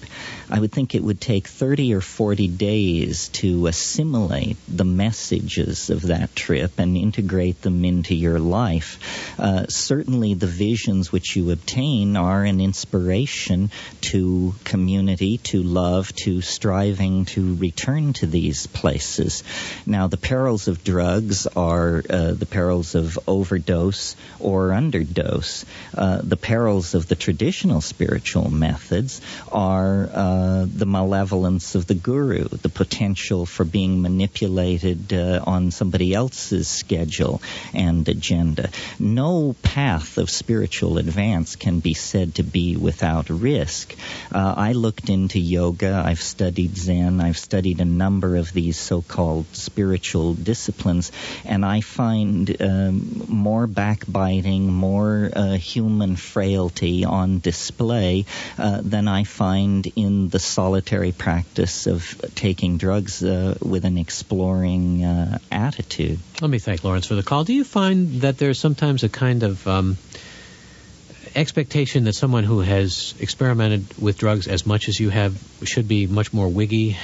I would think it would take 30 or 40 days to assimilate the messages of that trip and integrate them into your life. Uh, certainly, the visions which you obtain are an inspiration to community, to love, to striving to return to these places. Now, the perils of drugs are uh, the perils of overdose or underdose. Uh, the perils of the traditional spiritual methods are uh, the malevolence of the guru, the potential for being manipulated uh, on somebody else's schedule and agenda. No path of spiritual advance can be said to be without risk. Uh, I looked into yoga, I've studied Zen, I've studied a number of these so-called spiritual disciplines, and I find um, more backbiting, more uh, human frailty on display uh, than I find in the solitary practice of taking drugs uh, with an exploring uh, attitude. Let me thank Lawrence for the call. Do you find that there's sometimes a kind of um, expectation that someone who has experimented with drugs as much as you have should be much more wiggy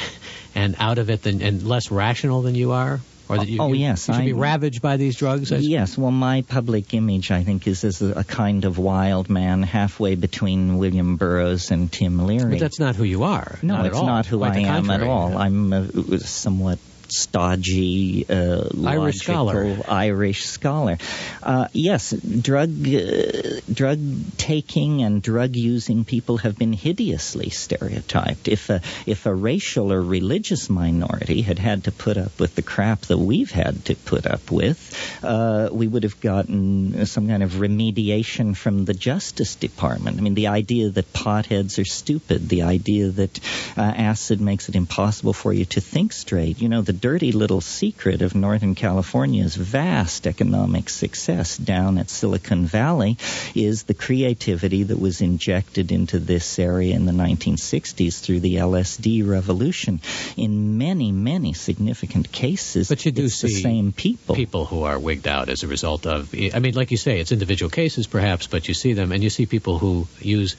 and out of it than and less rational than you are? Or that you, oh you, yes, you should I, be ravaged by these drugs. As yes, well, my public image, I think, is as a kind of wild man, halfway between William Burroughs and Tim Leary. But that's not who you are. No, not it's at not who Quite I am at contrary. all. I'm uh, somewhat stodgy, uh, Irish scholar. Irish scholar. Uh, yes, drug uh, drug taking and drug using people have been hideously stereotyped. If a if a racial or religious minority had had to put up with the crap that we've had to put up with, uh, we would have gotten some kind of remediation from the Justice Department. I mean, the idea that potheads are stupid, the idea that uh, acid makes it impossible for you to think straight. You know, the dirty little secret of Northern California's vast economic success down at Silicon Valley is the creativity that was injected into this area in the 1960s through the LSD revolution. In many, many significant cases, But you do it's the same people. people who are wigged out as a result of. I mean, like you say, it's individual cases perhaps, but you see them, and you see people who use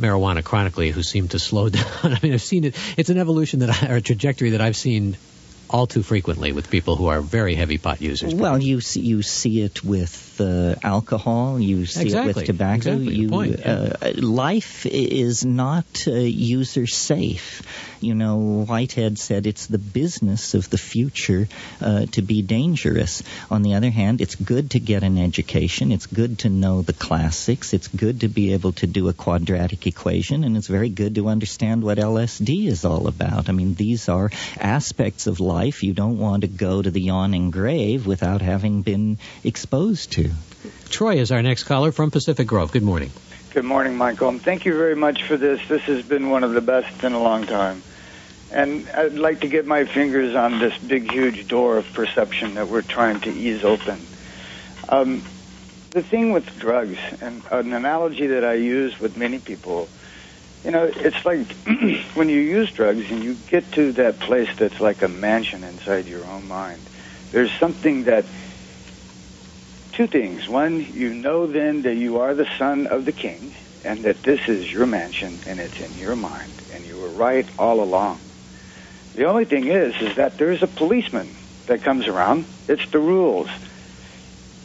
marijuana chronically who seem to slow [LAUGHS] down. I mean, I've seen it. It's an evolution that I, or a trajectory that I've seen all too frequently with people who are very heavy pot users. Well, you see, you see it with uh, alcohol. You see it with tobacco. Exactly. You, uh, life is not uh, user safe. You know, Whitehead said it's the business of the future uh, to be dangerous. On the other hand, it's good to get an education. It's good to know the classics. It's good to be able to do a quadratic equation, and it's very good to understand what LSD is all about. I mean, these are aspects of life you don't want to go to the yawning grave without having been exposed to. Troy is our next caller from Pacific Grove. Good morning. Good morning, Michael. And thank you very much for this. This has been one of the best in a long time. And I'd like to get my fingers on this big, huge door of perception that we're trying to ease open. Um, the thing with drugs, and an analogy that I use with many people, you know, it's like [CLEARS THROAT] when you use drugs and you get to that place that's like a mansion inside your own mind, There's something that two things. One, you know then that you are the son of the king and that this is your mansion and it's in your mind and you were right all along. The only thing is is that there's a policeman that comes around. It's the rules.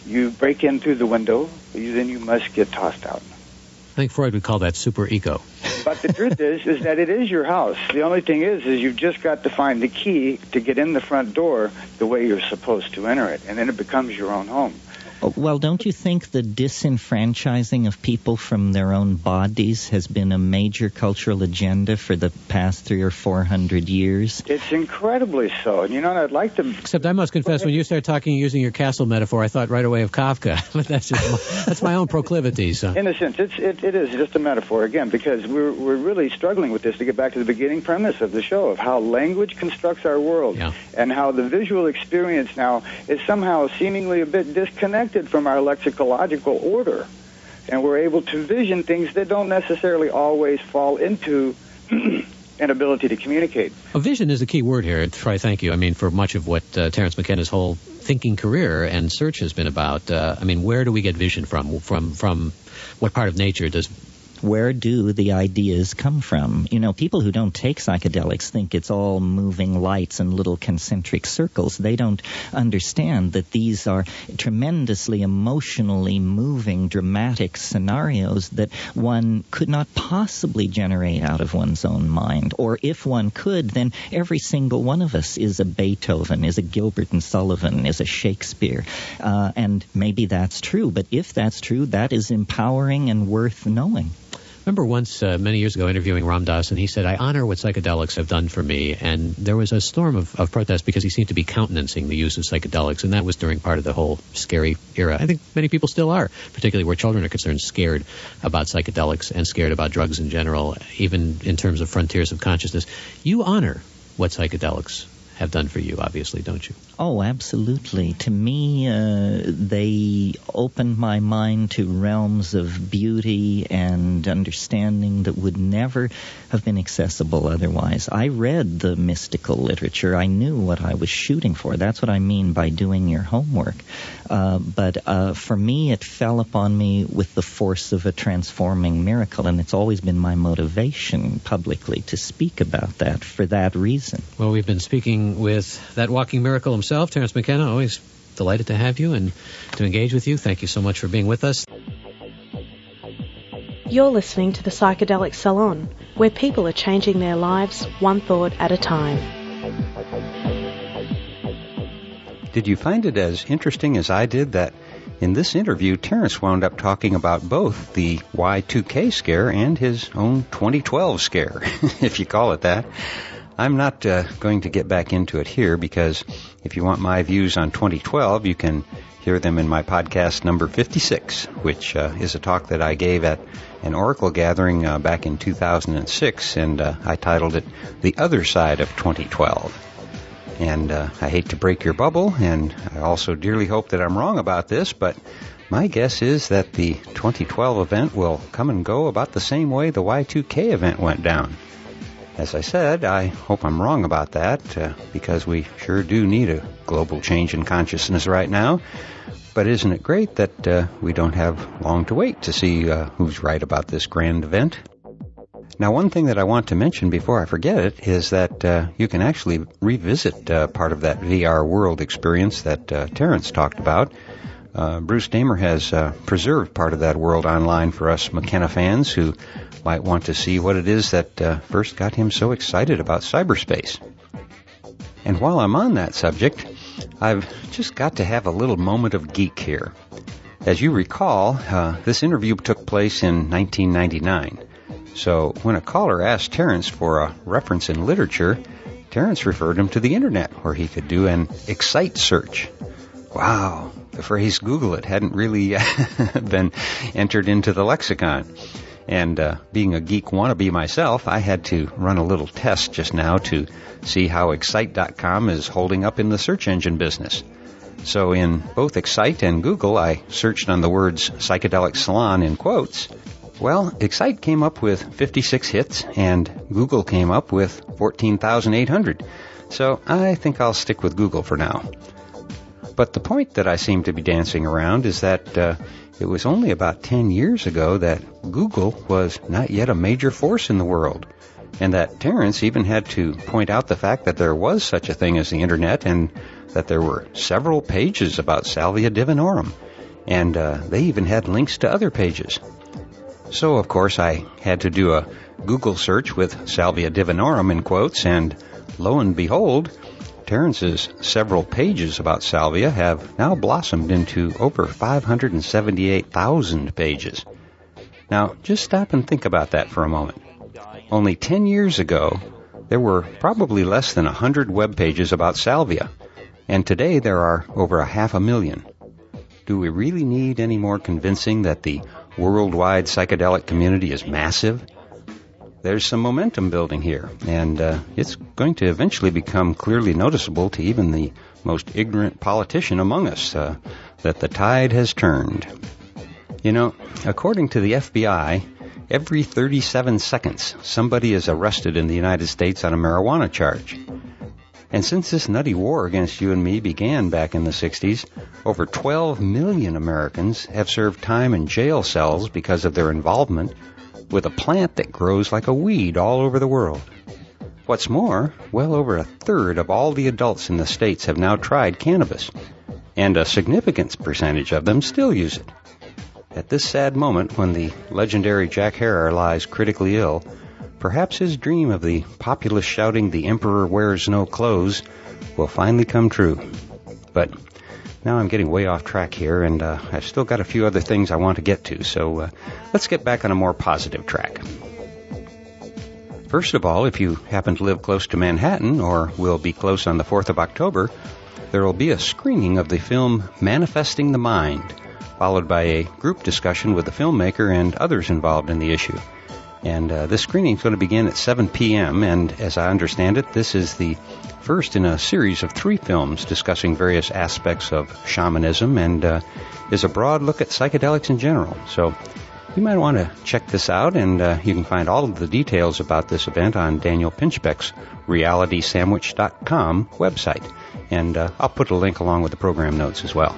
You break in through the window, then you must get tossed out. I think Freud would call that super ego. But the truth is, is that it is your house. The only thing is, is you've just got to find the key to get in the front door the way you're supposed to enter it, and then it becomes your own home. Well, don't you think the disenfranchising of people from their own bodies has been a major cultural agenda for the past three or four hundred years? It's incredibly so. And you know, I'd like to. Except I must confess, when you start talking using your castle metaphor, I thought right away of Kafka. [LAUGHS] but that's just my, that's my own proclivities. So. In a sense, it's it, it is just a metaphor again because we're we're really struggling with this to get back to the beginning premise of the show of how language constructs our world Yeah. and how the visual experience now is somehow seemingly a bit disconnected from our lexicological order. And we're able to vision things that don't necessarily always fall into [CLEARS THROAT] an ability to communicate. A vision is the key word here. Troy, thank you. I mean, for much of what uh, Terence McKenna's whole thinking career and search has been about, uh, I mean, where do we get vision from? From from what part of nature does Where do the ideas come from? You know, people who don't take psychedelics think it's all moving lights and little concentric circles. They don't understand that these are tremendously emotionally moving, dramatic scenarios that one could not possibly generate out of one's own mind. Or if one could, then every single one of us is a Beethoven, is a Gilbert and Sullivan, is a Shakespeare. Uh, and maybe that's true, but if that's true, that is empowering and worth knowing. Remember once uh, many years ago interviewing Ram Dass, and he said, "I honor what psychedelics have done for me." And there was a storm of, of protest because he seemed to be countenancing the use of psychedelics, and that was during part of the whole scary era. I think many people still are, particularly where children are concerned, scared about psychedelics and scared about drugs in general, even in terms of frontiers of consciousness. You honor what psychedelics have done for you, obviously, don't you? Oh, absolutely. To me, uh, they opened my mind to realms of beauty and understanding that would never have been accessible otherwise. I read the mystical literature. I knew what I was shooting for. That's what I mean by doing your homework. Uh, but uh, for me, it fell upon me with the force of a transforming miracle, and it's always been my motivation publicly to speak about that for that reason. Well, we've been speaking with that walking miracle himself, Terence McKenna. Always delighted to have you and to engage with you. Thank you so much for being with us. You're listening to the Psychedelic Salon, where people are changing their lives one thought at a time. Did you find it as interesting as I did that in this interview, Terence wound up talking about both the Y2K scare and his own 2012 scare, [LAUGHS] if you call it that. I'm not uh, going to get back into it here because if you want my views on 2012, you can hear them in my podcast number 56, which uh, is a talk that I gave at an Oracle gathering uh, back in 2006, and uh, I titled it The Other Side of 2012. And uh, I hate to break your bubble, and I also dearly hope that I'm wrong about this, but my guess is that the 2012 event will come and go about the same way the Y2K event went down. As I said, I hope I'm wrong about that, uh, because we sure do need a global change in consciousness right now. But isn't it great that uh, we don't have long to wait to see uh, who's right about this grand event? Now, one thing that I want to mention before I forget it is that uh, you can actually revisit uh, part of that VR world experience that uh, Terence talked about. Uh, Bruce Damer has uh, preserved part of that world online for us McKenna fans who might want to see what it is that uh, first got him so excited about cyberspace. And while I'm on that subject, I've just got to have a little moment of geek here. As you recall, uh, this interview took place in 1999. So when a caller asked Terence for a reference in literature, Terence referred him to the internet where he could do an excite search. Wow, the phrase Google it hadn't really [LAUGHS] been entered into the lexicon. And uh, being a geek wannabe myself, I had to run a little test just now to see how Excite.com is holding up in the search engine business. So in both Excite and Google, I searched on the words psychedelic salon in quotes. Well, Excite came up with 56 hits and Google came up with 14,800. So I think I'll stick with Google for now. But the point that I seem to be dancing around is that uh, it was only about 10 years ago that Google was not yet a major force in the world, and that Terence even had to point out the fact that there was such a thing as the Internet and that there were several pages about Salvia divinorum, and uh, they even had links to other pages. So, of course, I had to do a Google search with Salvia divinorum in quotes, and lo and behold, Terence's several pages about salvia have now blossomed into over 578,000 pages. Now, just stop and think about that for a moment. Only 10 years ago, there were probably less than 100 web pages about salvia, and today there are over a half a million. Do we really need any more convincing that the worldwide psychedelic community is massive? There's some momentum building here, and uh, it's going to eventually become clearly noticeable to even the most ignorant politician among us uh, that the tide has turned. You know, according to the FBI, every 37 seconds somebody is arrested in the United States on a marijuana charge. And since this nutty war against you and me began back in the 60s, over 12 million Americans have served time in jail cells because of their involvement with a plant that grows like a weed all over the world. What's more, well over a third of all the adults in the states have now tried cannabis, and a significant percentage of them still use it. At this sad moment when the legendary Jack Herer lies critically ill, perhaps his dream of the populace shouting the emperor wears no clothes will finally come true. But now I'm getting way off track here, and uh, I've still got a few other things I want to get to, so uh, let's get back on a more positive track. First of all, if you happen to live close to Manhattan or will be close on the 4th of October, there will be a screening of the film Manifesting the Mind, followed by a group discussion with the filmmaker and others involved in the issue. And uh, this screening is going to begin at 7 p.m., and as I understand it, this is the first in a series of three films discussing various aspects of shamanism and uh, is a broad look at psychedelics in general. So you might want to check this out, and uh, you can find all of the details about this event on Daniel Pinchbeck's RealitySandwich.com website. And uh, I'll put a link along with the program notes as well.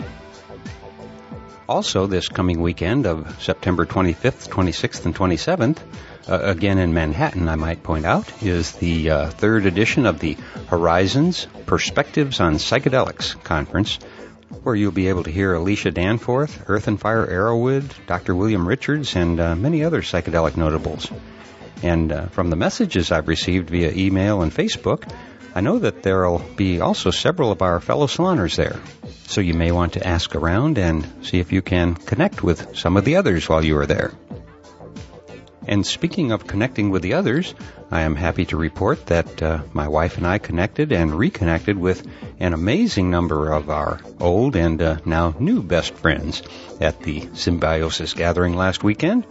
Also, this coming weekend of September 25th, 26th, and 27th, uh, again in Manhattan, I might point out, is the uh, third edition of the Horizons Perspectives on Psychedelics conference, where you'll be able to hear Alicia Danforth, Earth and Fire Erowid, Dr. William Richards, and uh, many other psychedelic notables. And uh, from the messages I've received via email and Facebook, I know that there'll be also several of our fellow saloners there. So you may want to ask around and see if you can connect with some of the others while you are there. And speaking of connecting with the others, I am happy to report that uh, my wife and I connected and reconnected with an amazing number of our old and uh, now new best friends at the Symbiosis Gathering last weekend.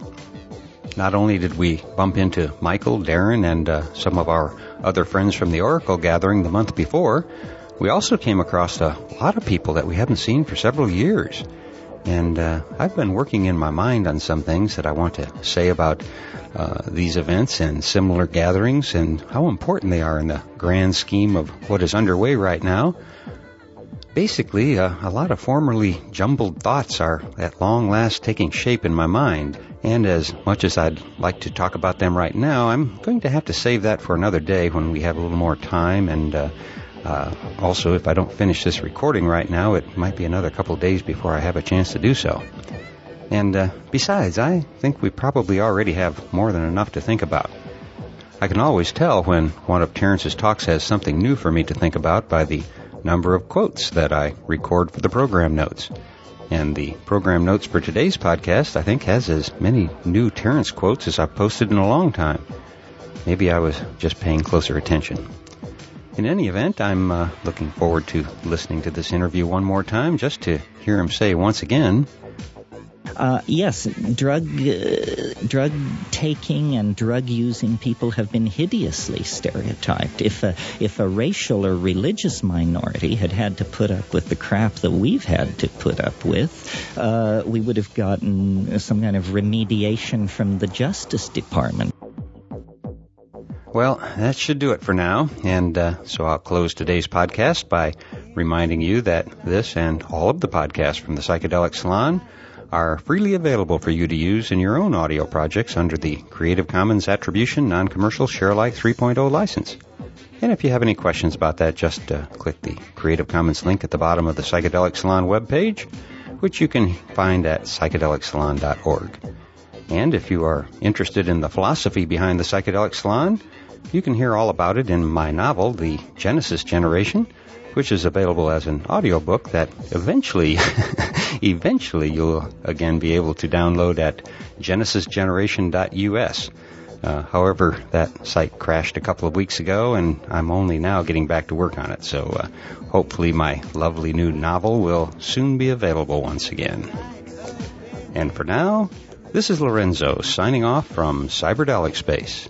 Not only did we bump into Michael, Darren, and uh, some of our other friends from the Oracle Gathering the month before, we also came across a lot of people that we haven't seen for several years. And uh, I've been working in my mind on some things that I want to say about uh, these events and similar gatherings and how important they are in the grand scheme of what is underway right now. Basically, uh, a lot of formerly jumbled thoughts are at long last taking shape in my mind. And as much as I'd like to talk about them right now, I'm going to have to save that for another day when we have a little more time and uh, also, if I don't finish this recording right now, it might be another couple days before I have a chance to do so. And uh, besides, I think we probably already have more than enough to think about. I can always tell when one of Terence's talks has something new for me to think about by the number of quotes that I record for the program notes. And the program notes for today's podcast, I think, has as many new Terence quotes as I've posted in a long time. Maybe I was just paying closer attention. In any event, I'm uh, looking forward to listening to this interview one more time just to hear him say once again. Uh, yes, drug uh, drug taking and drug using people have been hideously stereotyped. If a if a racial or religious minority had had to put up with the crap that we've had to put up with, uh, we would have gotten some kind of remediation from the Justice Department. Well, that should do it for now. And uh, so I'll close today's podcast by reminding you that this and all of the podcasts from the Psychedelic Salon are freely available for you to use in your own audio projects under the Creative Commons Attribution Non-Commercial Share Alike 3.0 license. And if you have any questions about that, just uh, click the Creative Commons link at the bottom of the Psychedelic Salon webpage, which you can find at psychedelicsalon.org. And if you are interested in the philosophy behind the Psychedelic Salon, you can hear all about it in my novel, The Genesis Generation, which is available as an audiobook that eventually, [LAUGHS] eventually you'll again be able to download at genesisgeneration.us. Uh, however, that site crashed a couple of weeks ago, and I'm only now getting back to work on it. So uh, hopefully, my lovely new novel will soon be available once again. And for now, this is Lorenzo signing off from Cyberdelic Space.